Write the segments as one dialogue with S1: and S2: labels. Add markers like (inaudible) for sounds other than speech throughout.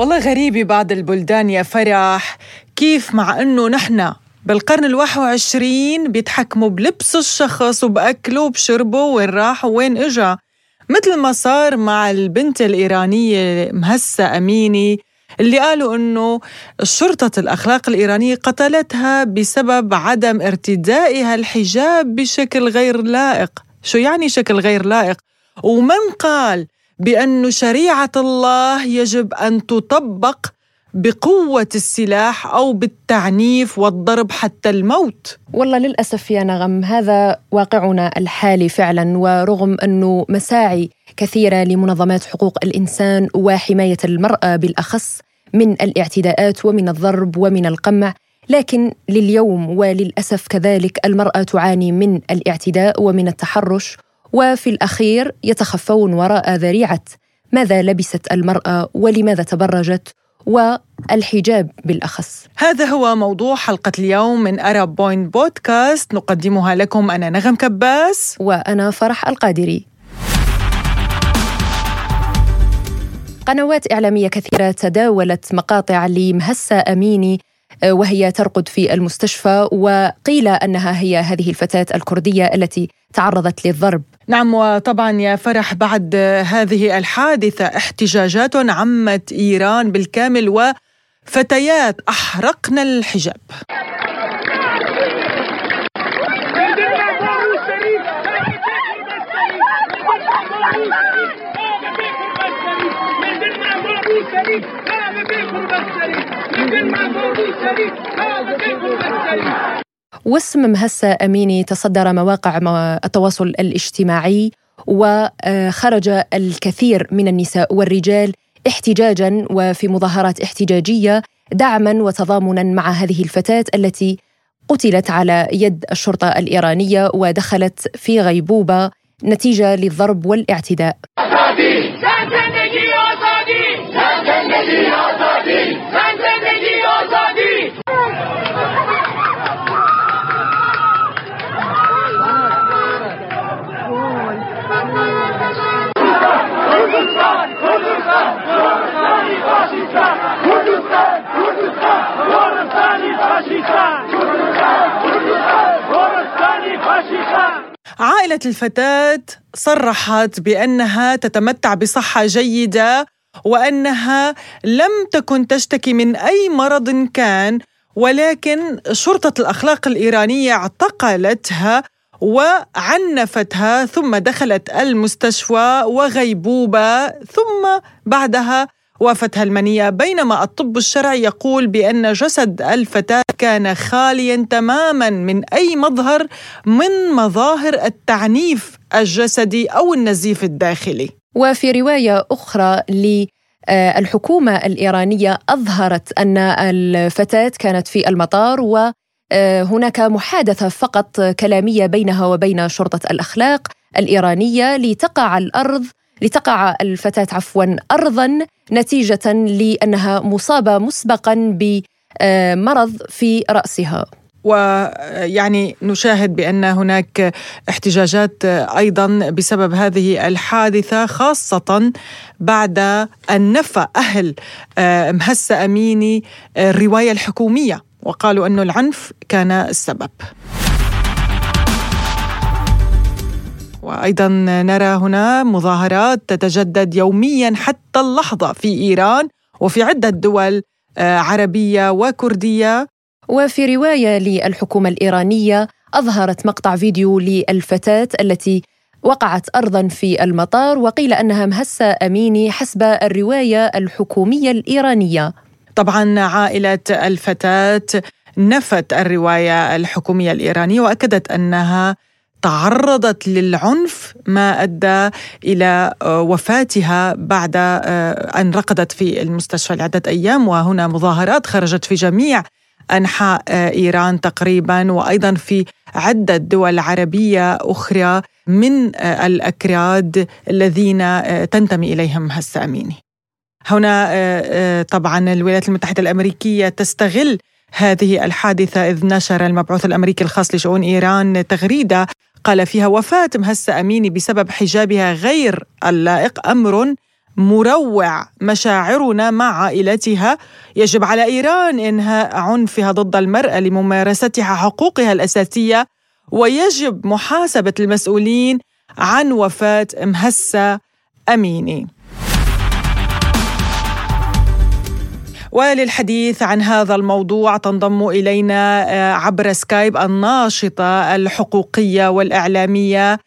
S1: والله غريبة بعض البلدان يا فرح كيف مع أنه نحن بالقرن الواحد وعشرين بيتحكموا بلبس الشخص وبأكله وبشربه وين راح وين إجا مثل ما صار مع البنت الإيرانية مهسة أميني اللي قالوا إنه شرطة الأخلاق الإيرانية قتلتها بسبب عدم ارتدائها الحجاب بشكل غير لائق، شو يعني شكل غير لائق؟ ومن قال بأن شريعة الله يجب أن تطبق بقوة السلاح أو بالتعنيف والضرب حتى الموت.
S2: والله للأسف يا نغم هذا واقعنا الحالي فعلا ورغم أنه مساعي كثيرة لمنظمات حقوق الإنسان وحماية المرأة بالأخص من الاعتداءات ومن الضرب ومن القمع لكن لليوم وللأسف كذلك المرأة تعاني من الاعتداء ومن التحرش وفي الأخير يتخفون وراء ذريعة ماذا لبست المرأة ولماذا تبرجت والحجاب بالأخص.
S1: هذا هو موضوع حلقة اليوم من أرب بوينت بودكاست نقدمها لكم أنا نغم كباس.
S2: وأنا فرح القادري. قنوات إعلامية كثيرة تداولت مقاطع لمهسة أميني آه، وهي ترقد في المستشفى وقيل أنها هي هذه الفتاة الكردية التي تعرضت للضرب.
S1: نعم وطبعا يا فرح بعد هذه الحادثة احتجاجات عمت إيران بالكامل وفتيات أحرقن الحجاب. (laughs)
S2: واسم مهسة أميني تصدر مواقع التواصل الاجتماعي وخرج الكثير من النساء والرجال احتجاجا وفي مظاهرات احتجاجية دعما وتضامنا مع هذه الفتاة التي قتلت على يد الشرطة الإيرانية ودخلت في غيبوبة نتيجة للضرب والاعتداء.
S1: عائلة الفتاة صرحت بأنها تتمتع بصحة جيدة وأنها لم تكن تشتكي من أي مرض كان ولكن شرطة الأخلاق الإيرانية اعتقلتها وعنفتها ثم دخلت المستشفى وغيبوبة ثم بعدها وافتها المنية بينما الطب الشرعي يقول بأن جسد الفتاة كان خاليا تماما من أي مظهر من مظاهر التعنيف الجسدي أو النزيف الداخلي.
S2: وفي رواية أخرى للحكومة الإيرانية أظهرت أن الفتاة كانت في المطار و هناك محادثة فقط كلامية بينها وبين شرطة الأخلاق الإيرانية لتقع الأرض لتقع الفتاة عفوا ارضا نتيجة لأنها مصابة مسبقا بمرض في رأسها.
S1: ويعني نشاهد بأن هناك احتجاجات أيضا بسبب هذه الحادثة خاصة بعد أن نفى أهل مهسه أميني الرواية الحكومية وقالوا أن العنف كان السبب. وأيضا نرى هنا مظاهرات تتجدد يوميا حتى اللحظة في إيران وفي عدة دول آه، عربية وكردية.
S2: وفي رواية للحكومة الإيرانية أظهرت مقطع فيديو للفتاة التي وقعت ارضا في المطار وقيل أنها مهسة أميني حسب الرواية الحكومية الإيرانية.
S1: طبعا عائلة الفتاة نفت الرواية الحكومية الإيرانية وأكدت أنها تعرضت للعنف ما أدى إلى وفاتها بعد أن رقدت في المستشفى لعدة أيام وهنا مظاهرات خرجت في جميع أنحاء إيران تقريبا وأيضا في عدة دول عربية أخرى من الأكراد الذين تنتمي إليهم هسه أميني. هنا آه، آه، طبعا الولايات المتحدة الأمريكية تستغل هذه الحادثة إذ نشر المبعوث الأمريكي الخاص لشؤون إيران تغريدة قال فيها وفاة مهسة أميني بسبب حجابها غير اللائق أمر مروع مشاعرنا مع عائلتها. يجب على إيران إنهاء عنفها ضد المرأة لممارستها حقوقها الأساسية ويجب محاسبة المسؤولين عن وفاة مهسه أميني. وللحديث عن هذا الموضوع تنضم إلينا آه، عبر سكايب الناشطة الحقوقية والإعلامية آه،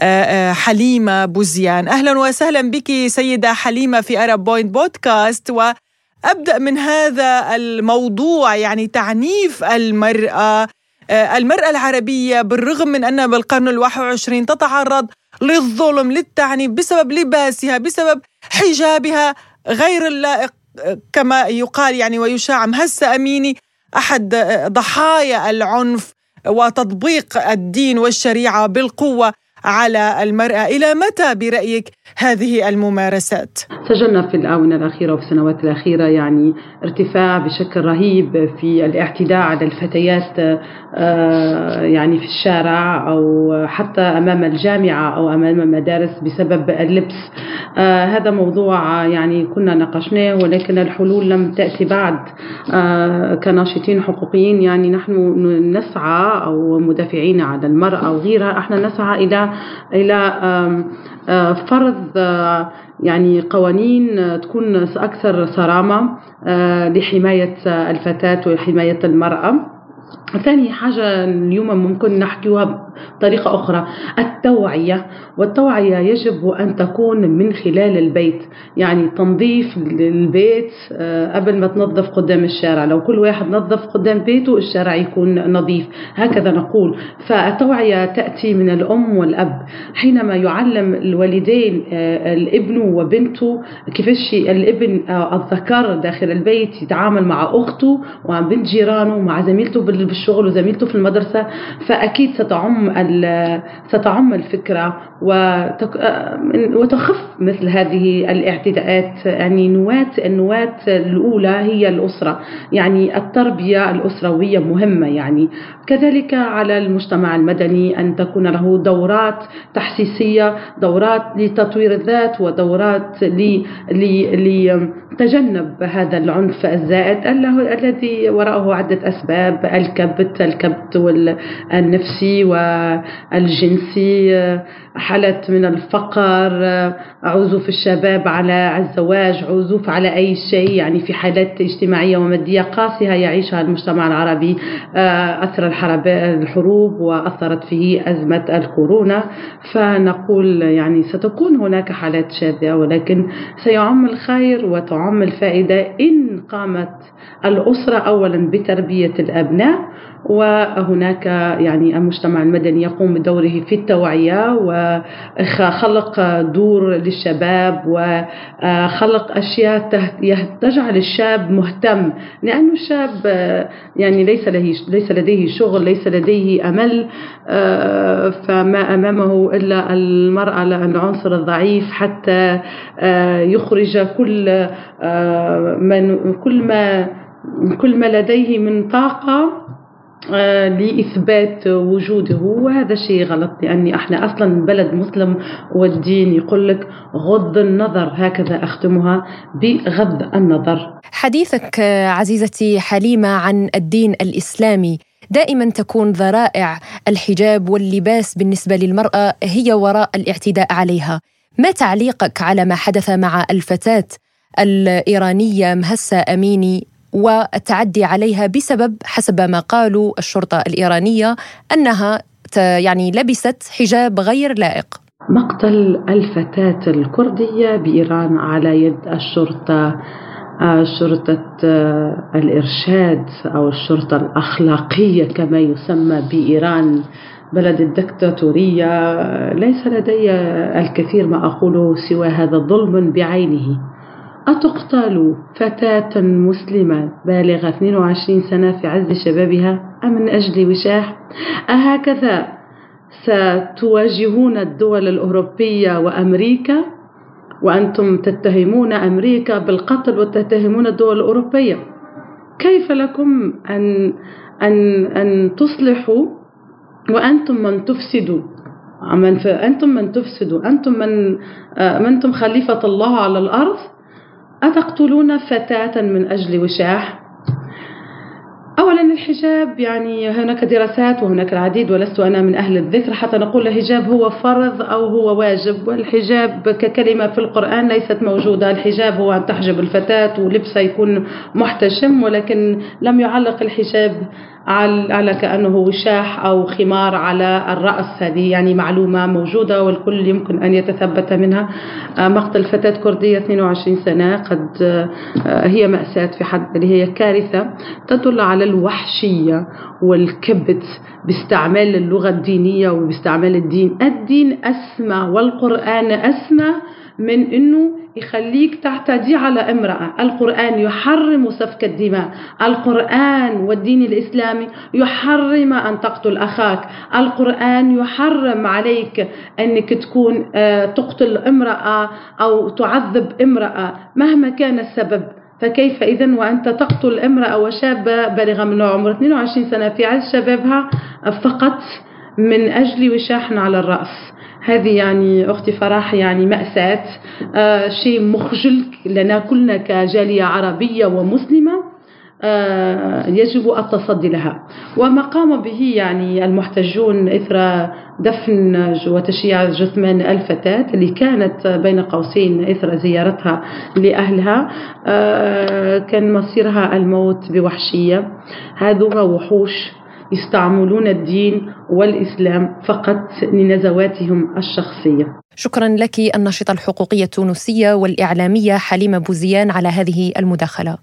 S1: آه، حليمة بوزيان. أهلا وسهلا بك سيدة حليمة في Arab Point Podcast وأبدأ من هذا الموضوع يعني تعنيف المرأة المرأة العربية بالرغم من أنها بالقرن الواحد وعشرين تتعرض للظلم للتعنيف بسبب لباسها بسبب حجابها غير اللائق. كما يقال يعني ويشاع مهسا أميني أحد ضحايا العنف وتطبيق الدين والشريعة بالقوة على المرأة. إلى متى برأيك هذه الممارسات؟
S3: سجلنا في الآونة الأخيرة وفي السنوات الأخيرة يعني ارتفاع بشكل رهيب في الاعتداء على الفتيات آه، يعني في الشارع أو حتى أمام الجامعة أو أمام المدارس بسبب اللبس. آه، هذا موضوع يعني كنا ناقشناه ولكن الحلول لم تأتي بعد. آه، كناشطين حقوقيين يعني نحن نسعى أو مدافعين على المرأة وغيرها. إحنا نسعى إلى إلى فرض يعني قوانين تكون أكثر صرامة لحماية الفتاة وحماية المرأة. ثاني حاجة اليوم ممكن نحكيها بطريقة أخرى. التوعية والتوعية يجب أن تكون من خلال البيت. يعني تنظيف البيت آه، قبل ما تنظف قدام الشارع. لو كل واحد نظف قدام بيته الشارع يكون نظيف. هكذا نقول. فالتوعية تأتي من الأم والأب. حينما يعلم الوالدين آه، الابن وبنته كيفاش الابن آه، الذكر داخل البيت يتعامل مع أخته ومع بنت جيرانه ومع زميلته بالشغل وزميلته في المدرسة فأكيد ستعم ستعم الفكرة وتخف مثل هذه الاعتداءات. يعني نواة النواة الأولى هي الأسرة. يعني التربية الأسروية مهمة. يعني كذلك على المجتمع المدني أن تكون له دورات تحسيسية دورات لتطوير الذات ودورات لتجنب هذا العنف الزائد الذي وراءه عدة أسباب. الكبت الكبت النفسي والجنسي حالة من الفقر عزوف الشباب على الزواج عزوف على أي شيء يعني في حالات اجتماعية ومادية قاسية يعيشها المجتمع العربي أثر الحروب وأثرت فيه أزمة الكورونا. فنقول يعني ستكون هناك حالات شاذة ولكن سيعم الخير وتعم الفائدة إن قامت الأسرة أولا بتربية الأبناء وهناك يعني المجتمع المدني يقوم بدوره في التوعية وخلق دور للشباب وخلق أشياء تجعل الشاب مهتم لأن الشاب يعني ليس ليس لديه شغل ليس لديه أمل فما أمامه إلا المرأة العنصر الضعيف حتى يخرج كل من كل ما كل ما لديه من طاقة. آه، لإثبات وجوده. وهذا شيء غلط لأني إحنا أصلا بلد مسلم والدين يقول لك غض النظر هكذا أختمها بغض النظر.
S2: حديثك عزيزتي حليمة عن الدين الإسلامي دائما تكون ذرائع الحجاب واللباس بالنسبة للمرأة هي وراء الاعتداء عليها. ما تعليقك على ما حدث مع الفتاة الإيرانية مهسة أميني والتعدي عليها بسبب حسب ما قالوا الشرطة الإيرانية أنها يعني لبست حجاب غير لائق.
S3: مقتل الفتاة الكردية بإيران على يد الشرطة شرطة الإرشاد أو الشرطة الأخلاقية كما يسمى بإيران بلد الدكتاتورية ليس لدي الكثير ما أقوله سوى هذا ظلم بعينه أتقتل فتاة مسلمة بالغة 22 سنة في عز شبابها أم من أجل وشاح؟ أهكذا ستواجهون الدول الأوروبية وأمريكا؟ وأنتم تتهمون أمريكا بالقتل وتتهمون الدول الأوروبية. كيف لكم أن أن أن تصلحوا؟ وأنتم من تفسدوا. من أنتم من تفسدوا. أنتم من آه، أنتم خليفة الله على الأرض؟ أتقتلون فتاة من أجل وشاح؟ أولا الحجاب يعني هناك دراسات وهناك العديد ولست أنا من أهل الذكر حتى نقول الحجاب هو فرض أو هو واجب. والحجاب ككلمة في القرآن ليست موجودة. الحجاب هو أن تحجب الفتاة ولبسها يكون محتشم ولكن لم يعلق الحجاب على كأنه وشاح أو خمار على الرأس هذه يعني معلومة موجودة والكل يمكن أن يتثبت منها. آه، مقتل فتاة كردية 22 سنة قد آه، هي مأساة في حد اللي هي كارثة تدل على الوحشية والكبت باستعمال اللغة الدينية وباستعمال الدين. الدين أسمى والقرآن أسمى من أنه يخليك تعتدي على امرأة. القرآن يحرم سفك الدماء. القرآن والدين الإسلامي يحرم أن تقتل أخاك. القرآن يحرم عليك أنك تكون آه، تقتل امرأة أو تعذب امرأة مهما كان السبب. فكيف إذا وأنت تقتل امرأة وشابة بالغة من عمر 22 سنة في عز شبابها فقط من أجل وشاحن على الرأس. هذه يعني أختي فرح يعني مأساة آه شيء مخجل لنا كلنا كجالية عربية ومسلمة آه يجب التصدي لها. وما قام به يعني المحتجون إثر دفن وتشييع جثمان الفتاة اللي كانت بين قوسين إثر زيارتها لأهلها آه كان مصيرها الموت بوحشية. هذو وحوش يستعملون الدين والإسلام فقط لنزواتهم الشخصية.
S2: شكرا لك الناشطة الحقوقية التونسية والإعلامية حليمة بوزيان على هذه المداخلة.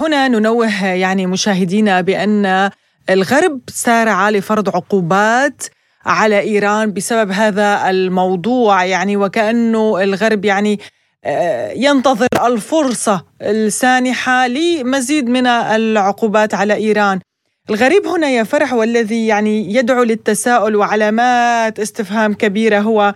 S1: هنا ننوه يعني مشاهدينا بأن الغرب سارع لفرض عقوبات على إيران بسبب هذا الموضوع. يعني وكأنه الغرب يعني ينتظر الفرصة السانحة لمزيد من العقوبات على إيران. الغريب هنا يا فرح والذي يعني يدعو للتساؤل وعلامات استفهام كبيرة هو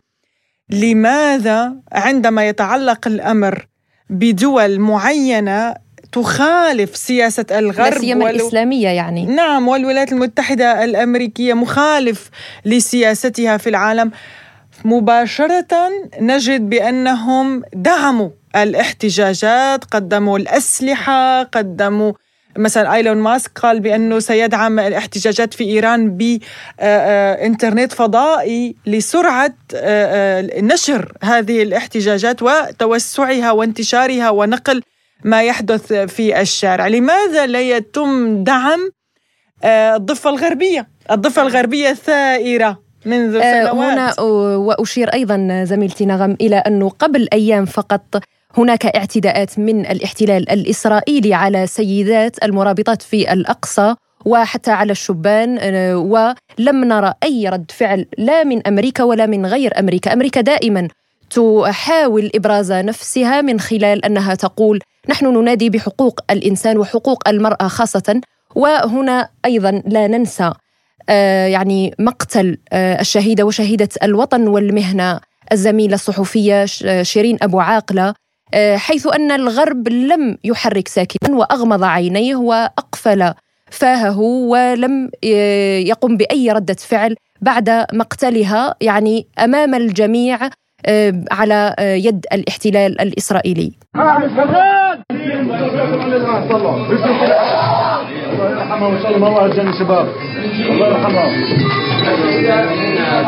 S1: لماذا عندما يتعلق الأمر بدول معينة تخالف سياسة الغرب
S2: سيما والو... الإسلامية يعني.
S1: نعم والولايات المتحدة الأمريكية مخالف لسياستها في العالم. مباشرة نجد بأنهم دعموا الاحتجاجات قدموا الأسلحة قدموا مثلا إيلون ماسك قال بأنه سيدعم الاحتجاجات في إيران بانترنت فضائي لسرعة نشر هذه الاحتجاجات وتوسعها وانتشارها ونقل ما يحدث في الشارع، لماذا لا يتم دعم الضفة الغربية؟ الضفة الغربية ثائره منذ آه،
S2: سنوات. هنا وأشير أيضا زميلتي نغم إلى أنه قبل أيام فقط هناك اعتداءات من الاحتلال الإسرائيلي على سيدات المرابطات في الأقصى وحتى على الشبان آه، ولم نرى أي رد فعل لا من أمريكا ولا من غير أمريكا. أمريكا دائما تحاول إبراز نفسها من خلال أنها تقول نحن ننادي بحقوق الإنسان وحقوق المرأة خاصة وهنا أيضا لا ننسى يعني مقتل آه، الشهيدة وشهيدة الوطن والمهنة الزميلة الصحفية شيرين أبو عاقلة آه، حيث أن الغرب لم يحرك ساكنا وأغمض عينيه وأقفل فاهه ولم يقم بأي ردة فعل بعد مقتلها يعني أمام الجميع على يد الاحتلال الإسرائيلي. الله يرحمه شاء الله ما واحد جاني شباب. الله يرحمه.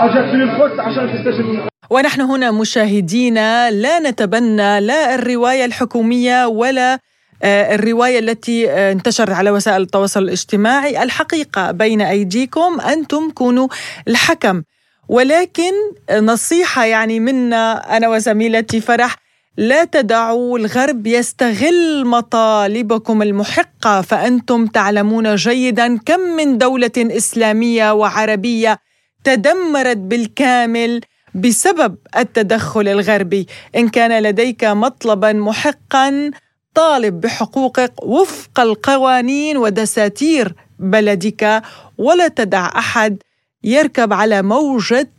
S2: اجت من القدس عشان تستشهد.
S1: ونحن هنا مشاهدينا لا نتبنى لا الرواية الحكومية ولا آه، الرواية التي آه، انتشرت على وسائل التواصل الاجتماعي. الحقيقة بين أيديكم أنتم كونوا الحكم. ولكن نصيحة يعني منا أنا وزميلتي فرح لا تدعوا الغرب يستغل مطالبكم المحقة فأنتم تعلمون جيدا كم من دولة إسلامية وعربية تدمرت بالكامل بسبب التدخل الغربي. إن كان لديك مطلبا محقا طالب بحقوقك وفق القوانين ودساتير بلدك ولا تدع أحد يركب على موجة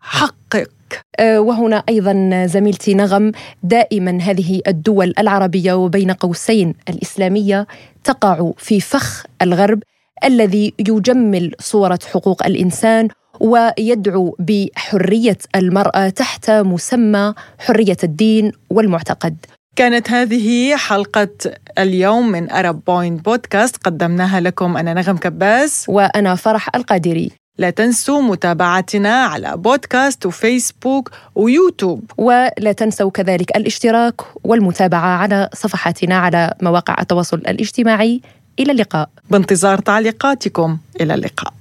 S1: حقك.
S2: وهنا أيضا زميلتي نغم دائما هذه الدول العربية وبين قوسين الإسلامية تقع في فخ الغرب الذي يجمل صورة حقوق الإنسان ويدعو بحرية المرأة تحت مسمى حرية الدين والمعتقد.
S1: كانت هذه حلقة اليوم من Arab Point Podcast قدمناها لكم أنا نغم كباس.
S2: وأنا فرح القادري.
S1: لا تنسوا متابعتنا على بودكاست وفيسبوك ويوتيوب.
S2: ولا تنسوا كذلك الاشتراك والمتابعة على صفحاتنا على مواقع التواصل الاجتماعي. إلى اللقاء.
S1: بانتظار تعليقاتكم. إلى اللقاء.